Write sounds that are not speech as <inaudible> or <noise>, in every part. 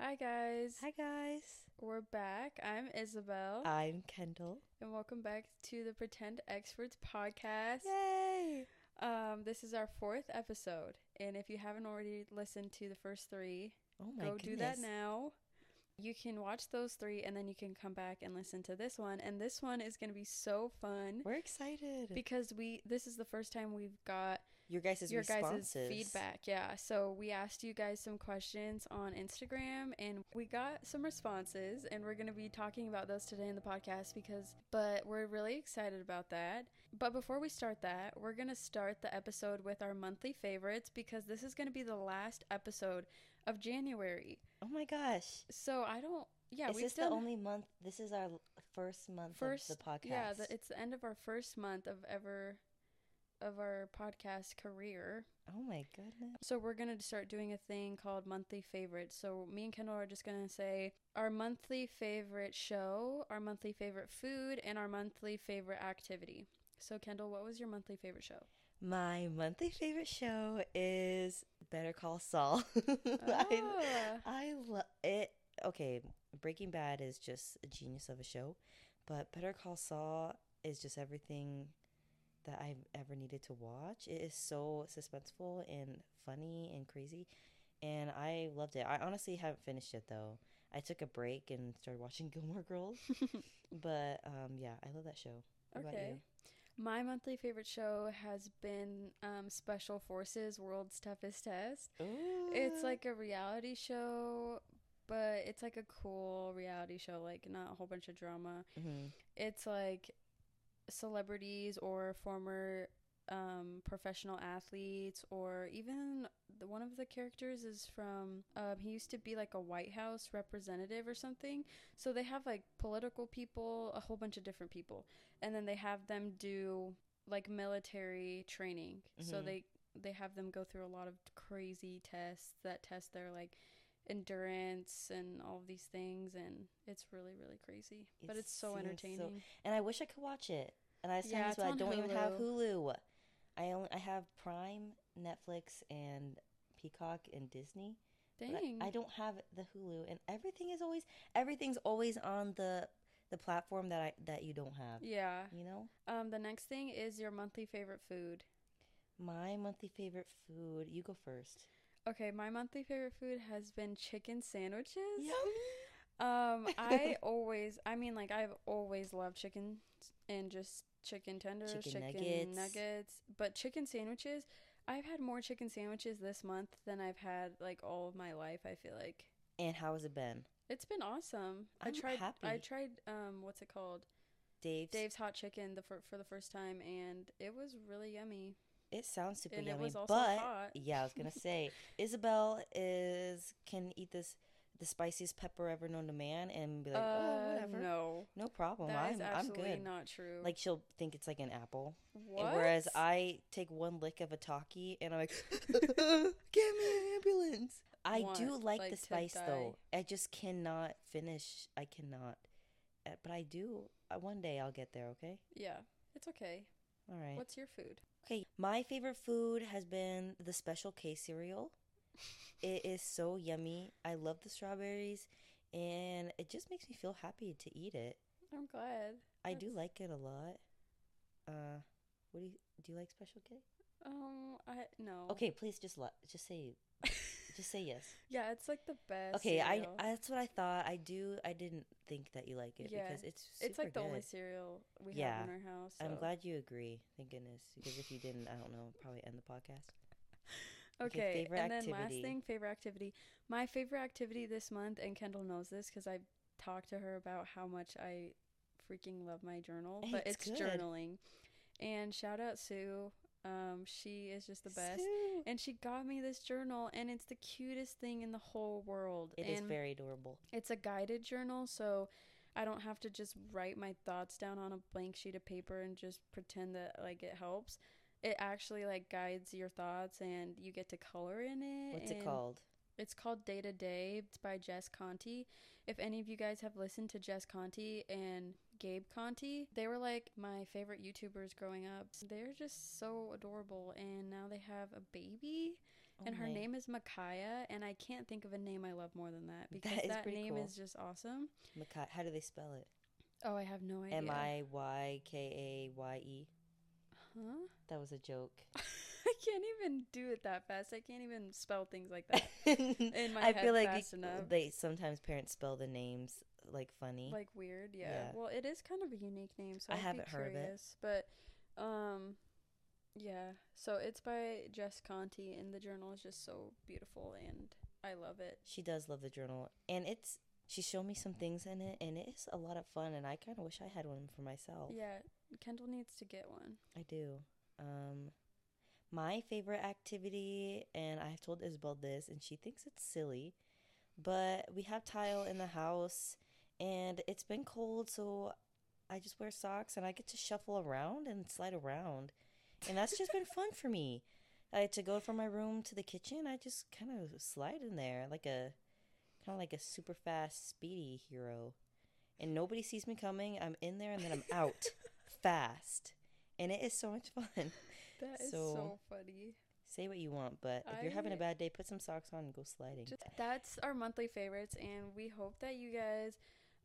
Hi, guys. Hi guys. We're back. I'm Isabel, I'm Kendal. and welcome back to the Pretend Experts podcast. Yay! Um, this is our fourth episode, and if you haven't already listened to the first three, Oh my go goodness. do that now. You can watch those three, and then you can come back and listen to this one. And this one is going to be so fun We're excited. because we this is the first time we've got your guys' your guys' responses. feedback. Yeah. So we asked you guys some questions on Instagram and we got some responses and we're going to be talking about those today in the podcast because but we're really excited about that. But before we start that, we're going to start the episode with our monthly favorites because this is going to be the last episode of January. Oh my gosh. So I don't yeah, is we've this done the only month? This is our first month first of the podcast. Yeah, the, it's the end of our first month of ever of our podcast career. oh my goodness. So we're gonna start doing a thing called monthly favorites. So me and Kendal are just gonna say our monthly favorite show, our monthly favorite food, and our monthly favorite activity. So Kendal, what was your monthly favorite show? My monthly favorite show is Better Call Saul. <laughs> Ah. I, I love it. Okay, Breaking Bad is just a genius of a show, but Better Call Saul is just everything that I've ever needed to watch. It is so suspenseful and funny and crazy, and I loved it. I honestly haven't finished it though. I took a break and started watching <laughs> Gilmore Girls, <laughs> but um, yeah, I love that show. What about okay. you? My monthly favorite show has been um, Special Forces World's Toughest Test. It's like a reality show, but it's like a cool reality show, like not a whole bunch of drama. Mhm. it's like celebrities or former um, professional athletes or even the, one of the characters is from um, he used to be like a white house representative or something. So they have like political people a whole bunch of different people. And then they have them do like military training. So Mhm. they they have them go through a lot of crazy tests that test their like endurance and all of these things. And it's really really crazy. But it's so seems so- entertaining. and I wish I could watch it. And I Yeah, sometimes I don't even have Hulu. Hulu. I only I have Prime, Netflix, and Peacock and Disney. but I- dang I, don't have the Hulu, and everything is always everything's always on the the platform that I that you don't have. yeah You know, um the next thing is your monthly favorite food my monthly favorite food. You go first. okay my monthly favorite food has been chicken sandwiches Yummy. um i <laughs> always i mean like i've always loved chicken and just chicken tenders Chicken chicken, nuggets. nuggets but chicken sandwiches i've had more chicken sandwiches this month than i've had like all of my life i feel like And how has it been, it's been awesome i I'm tried i tried um what's it called Dave's? dave's hot chicken the for, for the first time and it was really yummy It sounds super And it yummy, was also but hot. yeah, I was gonna say <laughs> Isabel is can eat this the spiciest pepper ever known to man and be like, oh, Uh, whatever, no, no problem, That is I'm I'm good. not true. Like she'll think it's like an apple, what? whereas I take one lick of a Taki and I'm like, <laughs> get me an ambulance. I do like, like, the spice though. I just cannot finish. I cannot, Uh, but I do. Uh, One day I'll get there. Okay. yeah, it's okay. All right. What's your food? Okay, my favorite food has been the Special K cereal. It is so yummy. I love the strawberries, and it just makes me feel happy to eat it. I'm glad. I do like it a lot. Uh, what do you do? You like Special K? Um, I no. Okay, please just let just say <laughs> just say yes. Yeah, it's like the best. Okay, I, cereal. I that's what I thought. I do. I didn't think that you like it Yeah, because it's it's like the only cereal we Yeah, have in our house. I'm glad you agree. Thank goodness. Because if you didn't, I don't know, probably end the podcast. Okay, and then last thing, favorite activity. My favorite activity this month, and Kendal knows this because I talked to her about how much I freaking love my journal, Hey, but it's it's, journaling. And shout out Sue. Um, she is just the best. Sue. And she got me this journal, and it's the cutest thing in the whole world. It is and very adorable. It's a guided journal, so I don't have to just write my thoughts down on a blank sheet of paper and just pretend that like it helps. It actually like guides your thoughts, and you get to color in it. What's it called? It's called Day to Day. It's by Jess Conte. If any of you guys have listened to Jess Conte and Gabe Conte, they were like my favorite YouTubers growing up. They're just so adorable, and now they have a baby. Oh and her my- name is Micaiah, and I can't think of a name I love more than that because That that, name cool. is just awesome. Makai- how do they spell it? Oh, I have no idea. M I Y K A Y E. Huh? That was a joke. <laughs> I can't even do it that fast. I can't even spell things like that <laughs> in my I head feel like fast you- enough. they sometimes parents spell the names like funny. like weird, yeah. Yeah. Well, it is kind of a unique name, so I I'd haven't be heard of it. curious. But, um, yeah. So it's by Jess Conte, and the journal is just so beautiful, and I love it. she does love the journal, and it's she showed me some things in it, and it is a lot of fun. And I kind of wish I had one for myself. Yeah, Kendal needs to get one. I do. Um, my favorite activity, and I've told Isabel this, and she thinks it's silly, but we have tile in the house, and it's been cold, so I just wear socks and I get to shuffle around and slide around, and that's just been fun for me. I had to go from my room to the kitchen. I just kind of slide in there like a kind of like a super fast, speedy hero, and nobody sees me coming. I'm in there, and then I'm out <laughs> fast and it is so much fun. <laughs> That is So- so, funny. Say what you want, but if you're having a bad day, put some socks on and go sliding. Just, that's our monthly favorites, and we hope that you guys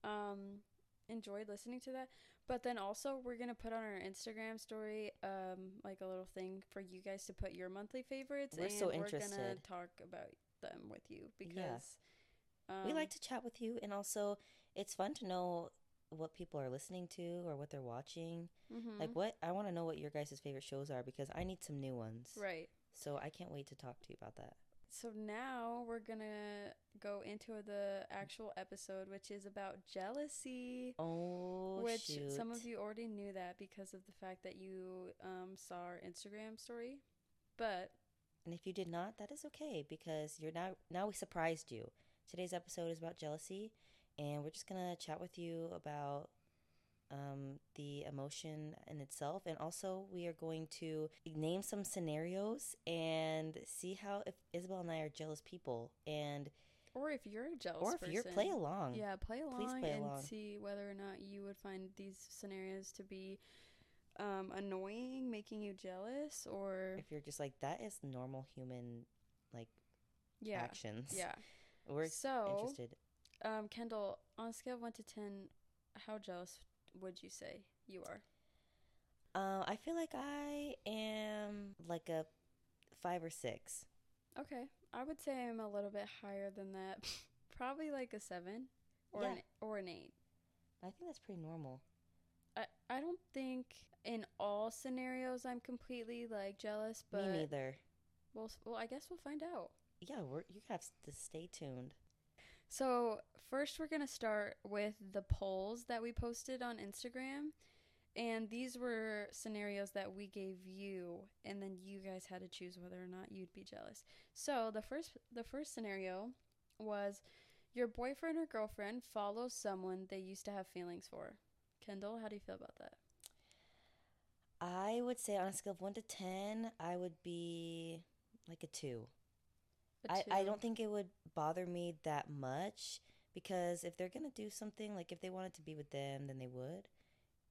um, enjoyed listening to that. But then also, we're gonna put on our Instagram story um, like a little thing for you guys to put your monthly favorites, We're and so we're gonna interested. talk about them with you because Yeah. um, we like to chat with you, and also it's fun to know what people are listening to or what they're watching. mhm. Like, what I want to know what your guys' favorite shows are because I need some new ones. right. So I can't wait to talk to you about that. So now we're gonna go into the actual episode, which is about jealousy. Oh, which shoot. some of you already knew that because of the fact that you um, saw our Instagram story. But And if you did not, that is okay because you're now now we surprised you. Today's episode is about jealousy, and we're just gonna chat with you about um, the emotion in itself, and also we are going to name some scenarios and see how if Isabel and I are jealous people, and or if you're a jealous or if you're play along. yeah, play along play and along. see whether or not you would find these scenarios to be um, annoying, making you jealous, or If you're just like that is normal human like yeah, actions. yeah. we're so, interested. Um, Kendal, on a scale of one to ten, how jealous would you say you are? Uh, I feel like I am like a five or six. Okay, I would say I'm a little bit higher than that, <laughs> probably like a seven or Yeah. an or an eight. I think that's pretty normal. I, I don't think in all scenarios I'm completely like jealous, but Me neither. We'll, well, I guess we'll find out. Yeah, we're you have to stay tuned. So first, we're gonna start with the polls that we posted on Instagram, and these were scenarios that we gave you, and then you guys had to choose whether or not you'd be jealous. So the first, the first scenario was your boyfriend or girlfriend follows someone they used to have feelings for. Kendal, how do you feel about that? I would say on a scale of one to ten, I would be like a two. A I I two? don't think it would bother me that much because if they're gonna do something, like if they wanted to be with them, then they would.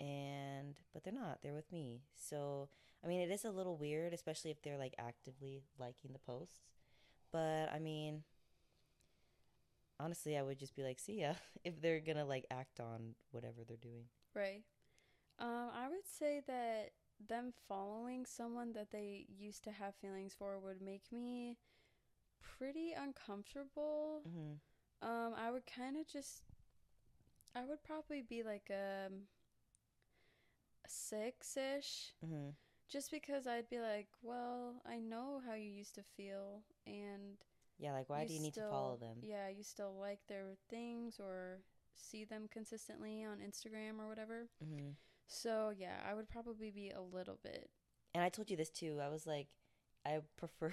And but they're not. They're with me. So I mean, it is a little weird, especially if they're like actively liking the posts. But I mean, honestly, I would just be like, see ya <laughs> if they're gonna like act on whatever they're doing. Right. Um, I would say that them following someone that they used to have feelings for would make me pretty uncomfortable. hmm Um, I would kind of just, I would probably be like um, a six ish, hmm just because I'd be like, well, I know how you used to feel, and Yeah, like why do you need to follow them? Yeah, you still like their things or see them consistently on Instagram or whatever. hmm So yeah, I would probably be a little bit. And I told you this too. I was like, I prefer,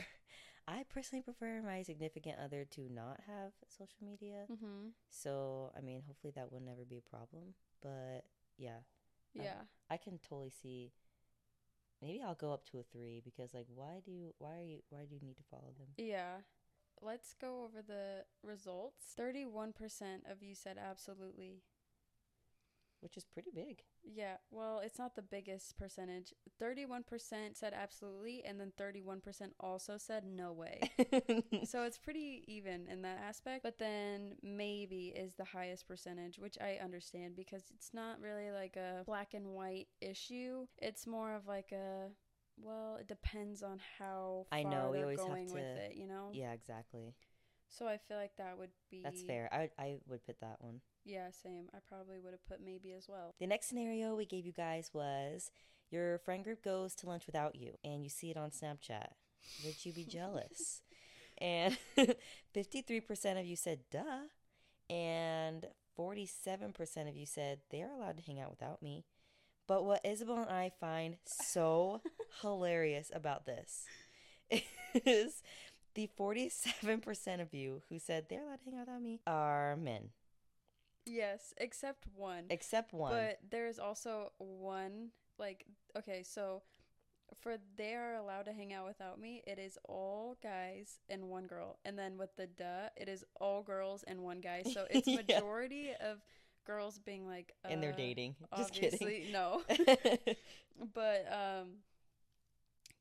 I personally prefer my significant other to not have social media. Mm-hmm. So, I mean, hopefully that will never be a problem. But yeah, Um, Yeah. I can totally see. Maybe I'll go up to a three because, like, why do you, why are you, why do you need to follow them? Yeah. Let's go over the results. 31% of you said absolutely. Which is pretty big. Yeah, well, it's not the biggest percentage. 31% said absolutely, and then 31% also said no way. <laughs> so it's pretty even in that aspect. But then maybe is the highest percentage, which I understand because it's not really like a black and white issue. It's more of like a well, it depends on how far I know, we always have going with to- it, you know? yeah, exactly. So I feel like that would be That's fair. I I would put that one. Yeah, same. I probably would have put maybe as well. The next scenario we gave you guys was your friend group goes to lunch without you and you see it on Snapchat. Would you be <laughs> jealous? and <laughs> 53% of you said duh. And 47% of you said they're allowed to hang out without me. But what Isabel and I find so <laughs> hilarious about this is the 47% of you who said they're allowed to hang out without me are men, Yes, except one. except one. But there's also one like okay, so for they are allowed to hang out without me, it is all guys and one girl. And then with the duh, it is all girls and one guy. So it's <laughs> Yeah. majority of girls being like uh, and they're dating. Just kidding. no. <laughs> <laughs> but um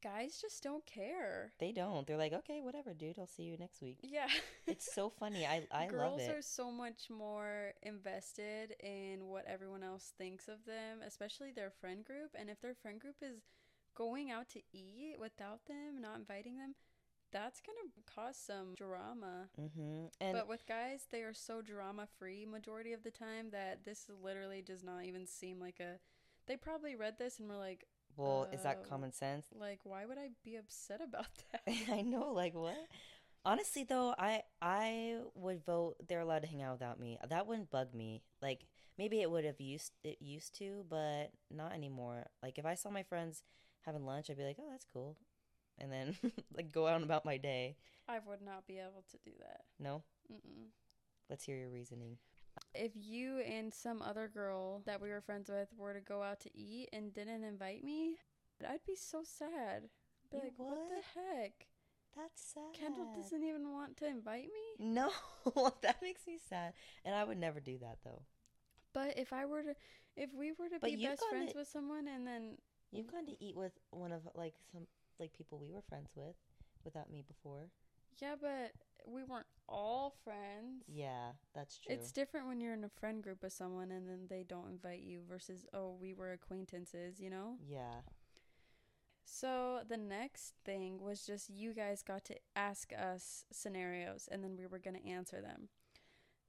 guys just don't care. they don't. They're like, okay, whatever, dude. I'll see you next week. Yeah. It's so funny. I <laughs> I Girls love it. are so much more invested in what everyone else thinks of them, especially their friend group. And if their friend group is going out to eat without them, not inviting them, that's gonna cause some drama. mm-hmm. And but with guys, they are so drama free majority of the time that this literally does not even seem like a. They probably read this and were like, well, is that uh, common sense? like, why would I be upset about <laughs> that? <laughs> I know. Like what? Honestly, though, I I would vote. They're allowed to hang out without me. That wouldn't bug me. Like maybe it would have used it used to, but not anymore. Like if I saw my friends having lunch, I'd be like, oh, that's cool, and then <laughs> like go on about my day. I would not be able to do that. No, Mm-mm. let's hear your reasoning. If you and some other girl that we were friends with were to go out to eat and didn't invite me, I'd be so sad. Be You like, what the heck? That's sad. Kendal doesn't even want to invite me? No, <laughs> that makes me sad. And I would never do that though. But if I were to, if we were to But be best friends to- with someone and then, You've gone to eat with one of like some like people we were friends with without me before. Yeah, but we weren't all friends. Yeah, that's true. It's different when you're in a friend group with someone and then they don't invite you versus, oh, we were acquaintances, you know? yeah. So the next thing was just you guys got to ask us scenarios and then we were going to answer them.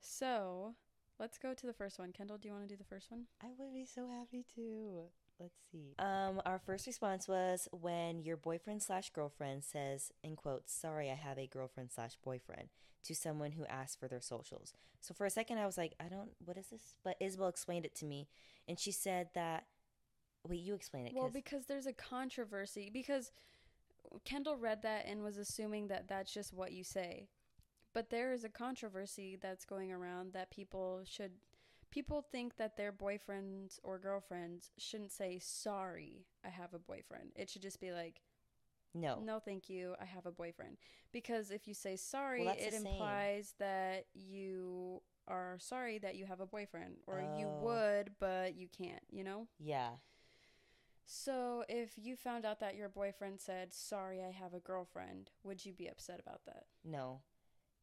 So let's go to the first one. Kendal, do you want to do the first one? I would be so happy to. Let's see. Um, our first response was when your boyfriend slash girlfriend says, in quotes, "Sorry, I have a girlfriend slash boyfriend," to someone who asks for their socials. So for a second, I was like, I don't, what is this? But Isabel explained it to me, and she said that. Wait, you explain it. Well, 'cause- because there's a controversy because Kendal read that and was assuming that that's just what you say. But there is a controversy that's going around that people should people think that their boyfriends or girlfriends shouldn't say sorry, I have a boyfriend. It should just be like no, No, thank you. I have a boyfriend. Because if you say sorry, that's it implies that you are sorry that you have a boyfriend or you Oh. would but you can't, you know? yeah, So if you found out that your boyfriend said, "Sorry, I have a girlfriend," would you be upset about that? no,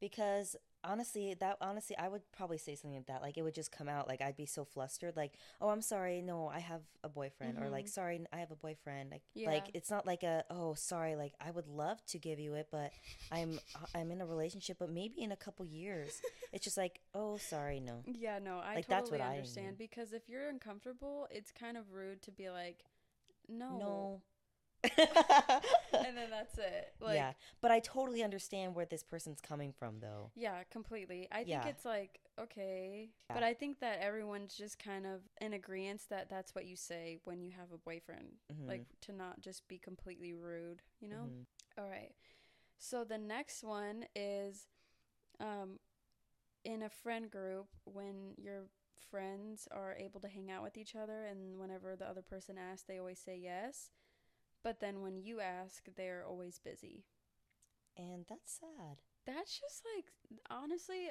because honestly, that honestly, I would probably say something like that. Like it would just come out. Like I'd be so flustered. Like, oh, I'm sorry, no, I have a boyfriend, or like, Mhm. sorry, I have a boyfriend. Like, Yeah. like it's not like a oh, sorry. Like I would love to give you it, but I'm I'm in a relationship, but maybe in a couple years, it's just like oh, sorry, no. Yeah, no, I Like, totally that's what I understand mean. because if you're uncomfortable, it's kind of rude to be like, "No." No. <laughs> And then that's it. Like yeah, but I totally understand where this person's coming from, though. Yeah, completely. I think Yeah. it's like okay, Yeah. but I think that everyone's just kind of in agreement that that's what you say when you have a boyfriend, Mhm. like to not just be completely rude, you know? Mhm. All right. So the next one is um in a friend group when your friends are able to hang out with each other and whenever the other person asks, they always say yes. But then when you ask, they're always busy. and that's sad. That's just like honestly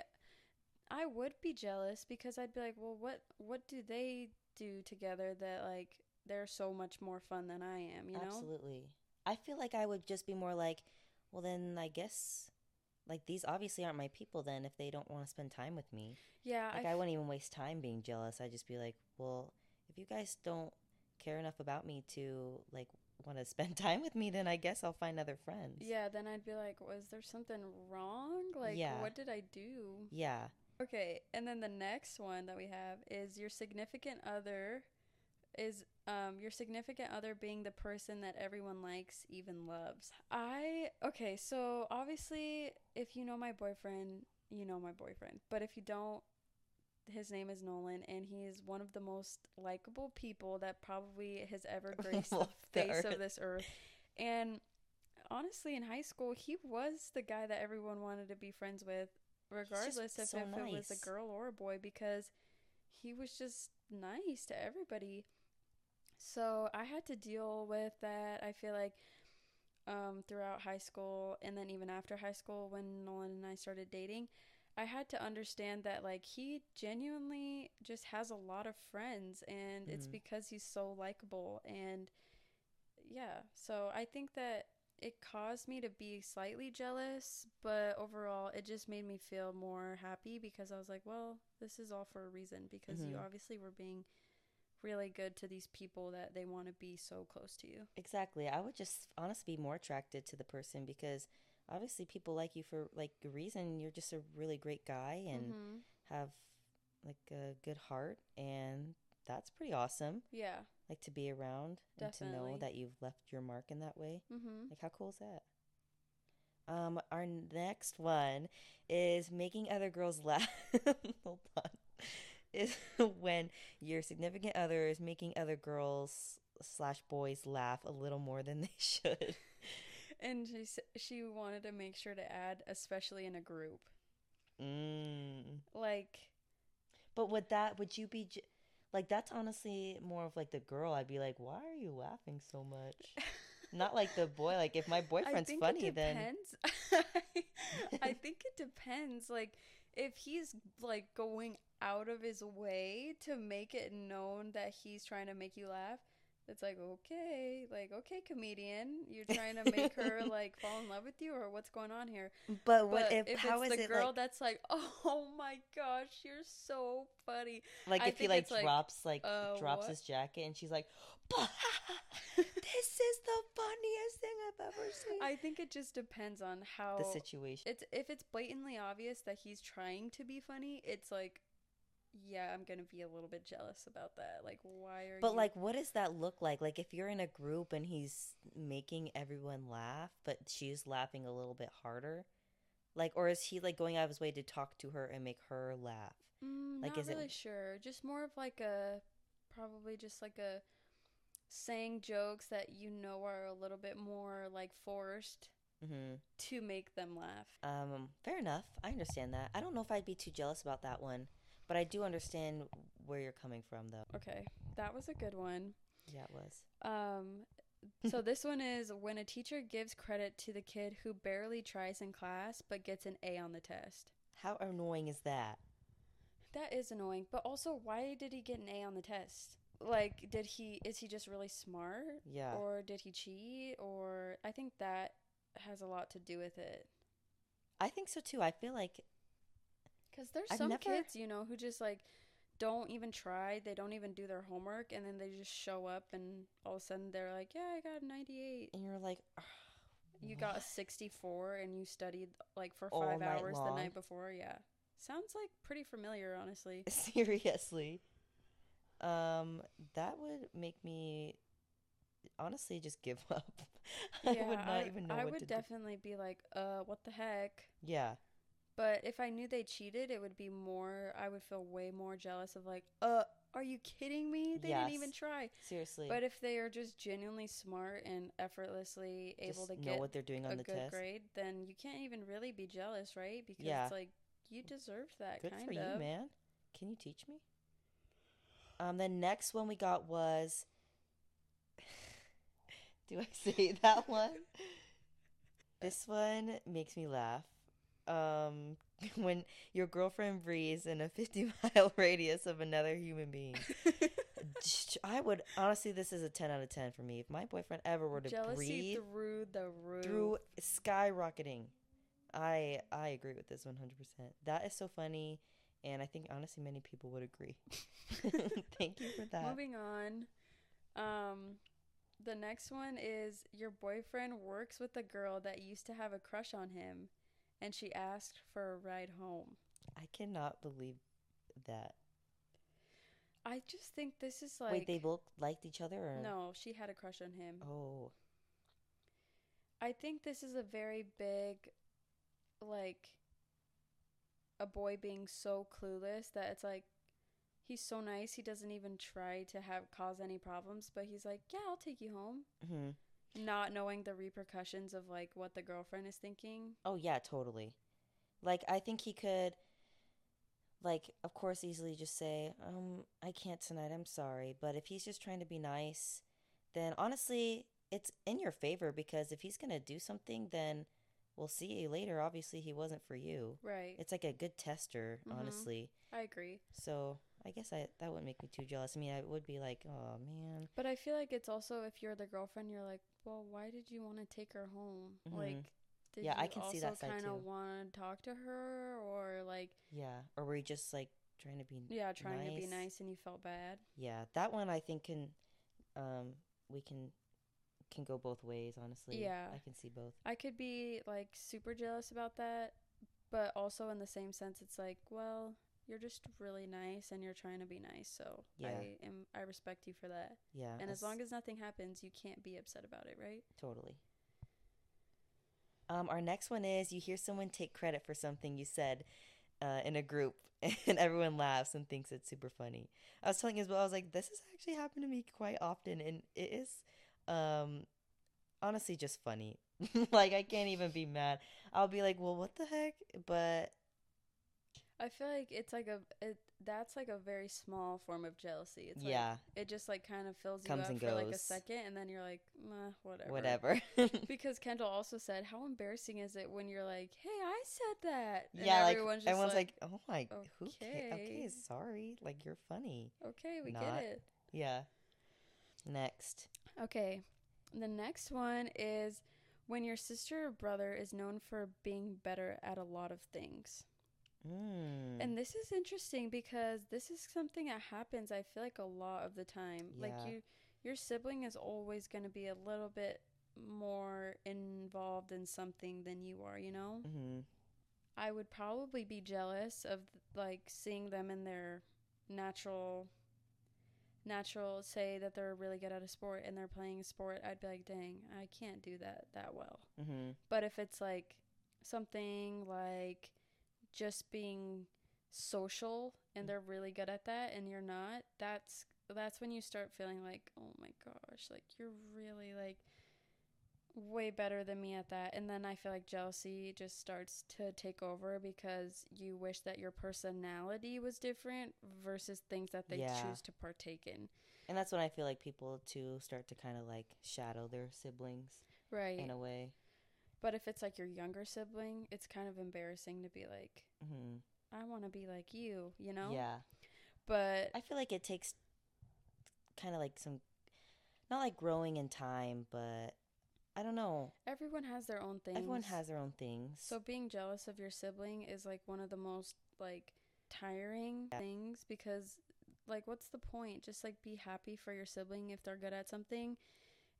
I would be jealous because I'd be like, "Well, what what do they do together that like they're so much more fun than I am, you know? Absolutely. I feel like I would just be more like, well, then I guess, like, these obviously aren't my people then if they don't want to spend time with me. Yeah, Like, I I, f- wouldn't even waste time being jealous. I'd just be like, well, if you guys don't care enough about me to, like, want to spend <laughs> time with me, then I guess I'll find other friends. yeah, then I'd be like, was there something wrong? Like, Yeah. what did I do? Yeah. Okay, and then the next one that we have is your significant other is um your significant other being the person that everyone likes, even loves. I okay, so obviously if you know my boyfriend, you know my boyfriend. But if you don't, his name is Nolan and he is one of the most likable people that probably has ever <laughs> graced the face of this earth. And honestly in high school, he was the guy that everyone wanted to be friends with regardless if, so if it was a girl or a boy because he was just nice to everybody. So I had to deal with that. I feel like um, throughout high school and then even after high school when Nolan and I started dating, I had to understand that like he genuinely just has a lot of friends and it's Mhm. because he's so likable and yeah. So I think that it caused me to be slightly jealous, but overall it just made me feel more happy because I was like, well, this is all for a reason because you Mhm. obviously were being really good to these people that they want to be so close to you. Exactly. I would just honestly be more attracted to the person because obviously people like you for like a reason. You're just a really great guy and Mhm. have like a good heart and that's pretty awesome. Yeah. Like to be around and to know that you've left your mark in that way. Mhm. Like how cool is that? Um our next one is making other girls <laughs> laugh. Hold on. Is <laughs> when your significant other is making other girls slash boys laugh a little more than they <laughs> should. And she she wanted to make sure to add especially in a group. Mm. Like But would that would you be j- like that's honestly more of like the girl I'd be like why are you laughing so much? <laughs> Not like the boy like if my I boyfriend's think funny it then. <laughs> I think it depends. Like if he's like going out of his way to make it known that he's trying to make you laugh, it's like okay, like okay, comedian, you're trying to make her <laughs> like fall in love with you, or what's going on here? but what But if, if how it's is the it girl like that's like, <laughs> oh my gosh, you're so funny. like I if he like it's like, drops like uh, drops what? his jacket and she's like <laughs> this is the funniest thing I've ever seen. I think it just depends on how the situation. it's if it's blatantly obvious that he's trying to be funny, it's like yeah, I'm to be a little bit jealous about that. Like why are you But you like, what does that look like? Like, if you're in a group and he's making everyone laugh, but she's laughing a little bit harder, like, or is he like going out of his way to talk to her and make her laugh? Mm, like, not is it- really sure. Just more of like a probably just like a saying jokes that you know are a little bit more like forced Mm-hmm. to make them laugh. Um, fair enough. I understand that. I don't know if I'd be too jealous about that one, but I do understand where you're coming from, though. Okay, that was a good one. Yeah, it was. Um, <laughs> so this one is when a teacher gives credit to the kid who barely tries in class but gets an A on the test. How annoying is that? That is annoying, but also why did he get an A on the test? Like, did he is he just really smart Yeah. or did he cheat or I think that has a lot to do with it. I think so too. I feel like Cuz there's I've some never- kids, you know, who just like don't even try, they don't even do their homework and then they just show up and all of a sudden they're like, "Yeah, I got a 98." and you're like, You got a 64 and you studied like for All 5 night hours the night before. Yeah. Sounds like pretty familiar, honestly. <laughs> Seriously. Um, that would make me honestly just give <laughs> up. I would not even know I what would to do. definitely be like, uh, what the heck? Yeah. But if I knew they cheated, it would be more. I would feel way more jealous of like, uh, are you kidding me? They didn't even try. Seriously. But if they are just genuinely smart and effortlessly able to know get what they're doing a on the good test. grade, then you can't even really be jealous, right? Because Yeah. it's like you deserved that Good kind for of. you, man. Can you teach me? Um, the next one we got was. <laughs> Do I say that one? <laughs> This one makes me laugh. Um <laughs> when your girlfriend breathes in a 50 <laughs> mile radius of another human being. <laughs> I would honestly, this is a 10 out of 10 for me. If my boyfriend ever were to Jealousy breathe through the roof. through skyrocketing, I I agree with this 100%. That is so funny, and I think honestly many people would agree. Thank you for that. Moving on. Um, the next one is your boyfriend works with a girl that used to have a crush on him, and she asked for a ride home. I cannot believe that. I just think this is like Wait, they both liked each other, or no, she had a crush on him. Oh, I think this is a very big, like, a boy being so clueless that it's like, he's so nice he doesn't even try to have cause any problems, but he's like, yeah, I'll take you home, hmm not knowing the repercussions of like what the girlfriend is thinking. oh yeah, totally. Like I think he could, like, of course, easily just say, um, I can't tonight. I'm sorry, but if he's just trying to be nice, then honestly, it's in your favor because if he's gonna do something, then we'll see you later. Obviously, he wasn't for you. Right. It's like a good tester, Mhm. honestly. I agree. So I guess I that wouldn't make me too jealous. I mean, I would be like, oh man, But I feel like it's also if you're the girlfriend, you're like, well, why did you want to take her home? Mhm. Like, did Yeah, you I can see that side kind too. of want to talk to her, or like, yeah. Or were you just like trying to be? yeah, trying to be Nice. nice and you felt bad? Yeah, that one I think can, um, we can, can go both ways. Honestly, Yeah. I can see both. I could be like super jealous about that, but also in the same sense, it's like, well, you're just really nice and you're trying to be nice, so Yeah. I am I respect you for that. Yeah, And as long as nothing happens, you can't be upset about it, right? totally. Um, our next one is you hear someone take credit for something you said, uh, in a group, <laughs> and everyone laughs and thinks it's super funny. I was telling you as well. I was like, this has actually happened to me quite often, and it is, um, honestly just funny. <laughs> like I can't even be mad. I'll be like, well, what the heck? But I feel like it's like a it that's like a very small form of jealousy. It's like yeah, it just like kind of fills you up for like a second and then you're like, Meh, whatever. whatever. <laughs> <laughs> Because Kendal also said, How embarrassing is it when you're like, Hey, I said that and yeah, like everyone's everyone's, just like, oh my, who cares? "Okay." Okay, sorry. Like you're funny. Okay, we not. get it. Yeah. Next. Okay. The next one is when your sister or brother is known for being better at a lot of things. Mm. And this is interesting because this is something that happens I feel like a lot of the time. Like Yeah. you your sibling is always going to be a little bit more involved in something than you are, you know? hmm I would probably be jealous of like seeing them in their natural natural say that they're really good at a sport and they're playing a sport. I'd be like, "Dang, I can't do that that well." hmm But if it's like something like just being social and they're really good at that and you're not, that's that's when you start feeling like, "Oh my gosh, like you're really like way better than me at that." And then I feel like jealousy just starts to take over because you wish that your personality was different versus things that they Yeah. choose to partake in. And that's when I feel like people too start to kind of like shadow their siblings Right. in a way. But if it's like your younger sibling, it's kind of embarrassing to be like, hmm I want to be like you, you know? Yeah. But I feel like it takes kind of like some, not like growing in time, but I don't know. everyone has their own things. Everyone has their own things. So being jealous of your sibling is like one of the most like tiring Yeah. things because like what's the point? Just like be happy for your sibling if they're good at something.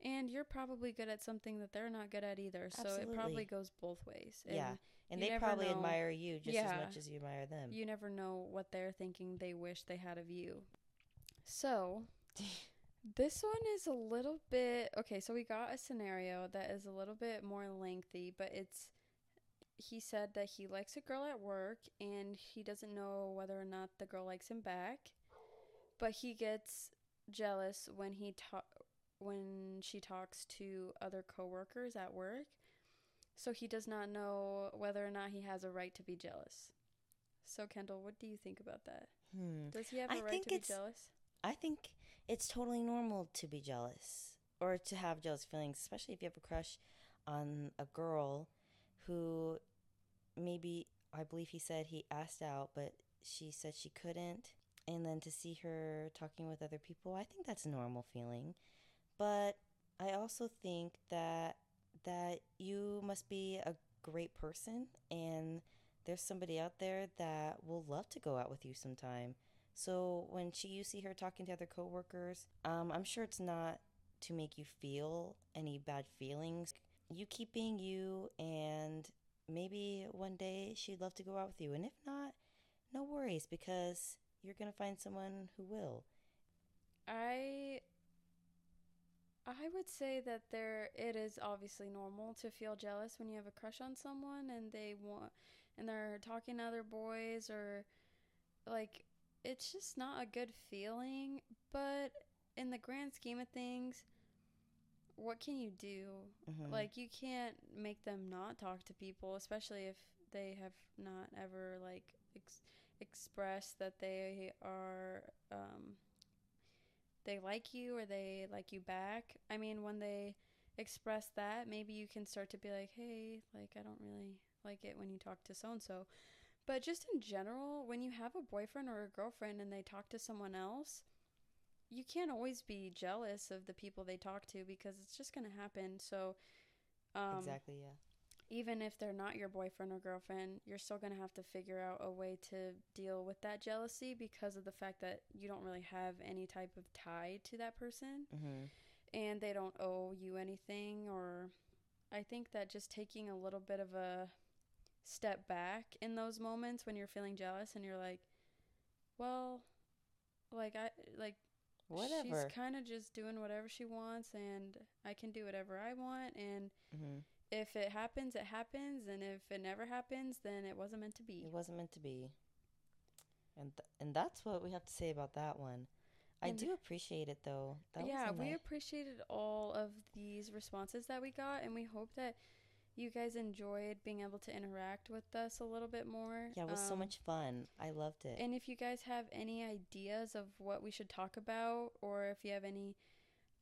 And you're probably good at something that they're not good at either. So it probably goes both ways. And Yeah. and they probably know- admire you just Yeah. as much as you admire them. you never know what they're thinking they wish they had of you. So, <laughs> this one is a little bit okay. So, we got a scenario that is a little bit more lengthy, but it's he said that he likes a girl at work and he doesn't know whether or not the girl likes him back, but he gets jealous when he ta- when she talks to other coworkers at work. So he does not know whether or not he has a right to be jealous. So Kendal, what do you think about that? Hmm. Does he have a I right to be jealous? I think it's totally normal to be jealous or to have jealous feelings, especially if you have a crush on a girl who maybe I believe he said he asked out, but she said she couldn't. And then to see her talking with other people, I think that's a normal feeling. But I also think that that you must be a great person and there's somebody out there that will love to go out with you sometime. So when she you see her talking to other coworkers, um, I'm sure it's not to make you feel any bad feelings. You keep being you, and maybe one day she'd love to go out with you. And if not, no worries because you're gonna find someone who will. I I would say that there it is obviously normal to feel jealous when you have a crush on someone and they want and they're talking to other boys or like it's just not a good feeling, but in the grand scheme of things, what can you do? Mhm. Like you can't make them not talk to people, especially if they have not ever like ex- expressed that they are um they like you or they like you back. I mean, when they express that, maybe you can start to be like, "Hey, like I don't really like it when you talk to so and so." But just in general, when you have a boyfriend or a girlfriend and they talk to someone else, you can't always be jealous of the people they talk to because it's just going to happen. So, um, exactly, yeah. Even if they're not your boyfriend or girlfriend, you're still going to have to figure out a way to deal with that jealousy because of the fact that you don't really have any type of tie to that person Mhm. and they don't owe you anything or I think that just taking a little bit of a step back in those moments when you're feeling jealous and you're like, well, like I like Whatever. she's kind of just doing whatever she wants and I can do whatever I want and Mhm. If it happens, it happens, and if it never happens, then it wasn't meant to be. It wasn't meant to be. And th- and that's what we have to say about that one. I And- do appreciate it though. That yeah, we nice- appreciated all of these responses that we got, and we hope that you guys enjoyed being able to interact with us a little bit more. Yeah, it was so Um, much fun. I loved it. And if you guys have any ideas of what we should talk about, or if you have any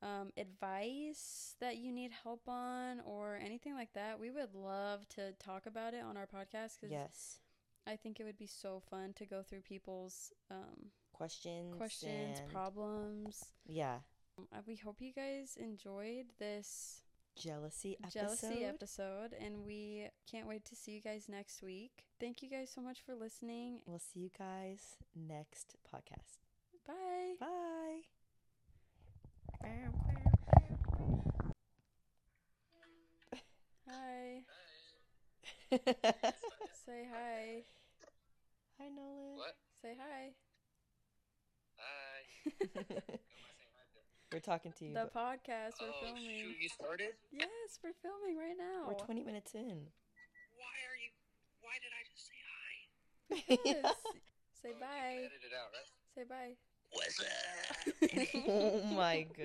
um, advice that you need help on, or anything like that, we would love to talk about it on our podcast because yes. I think it would be so fun to go through people's um, Questions. questions, problems. Yeah. Um, we hope you guys enjoyed this Jealousy episode. jealousy episode, and we can't wait to see you guys next week. Thank you guys so much for listening. We'll see you guys next podcast. Bye. Bye. Hi. Say hi. Hi, Nolan. What? Say hi. Hi. <laughs> We're talking to you. The podcast we're oh, filming. shoot, you started? Yes, we're filming right now. We're 20 minutes in. Why are you? Why did I just say hi? Yes. <laughs> Say Oh, you can bye. Edit it out, right? Say bye. What's up? <laughs> oh my goodness.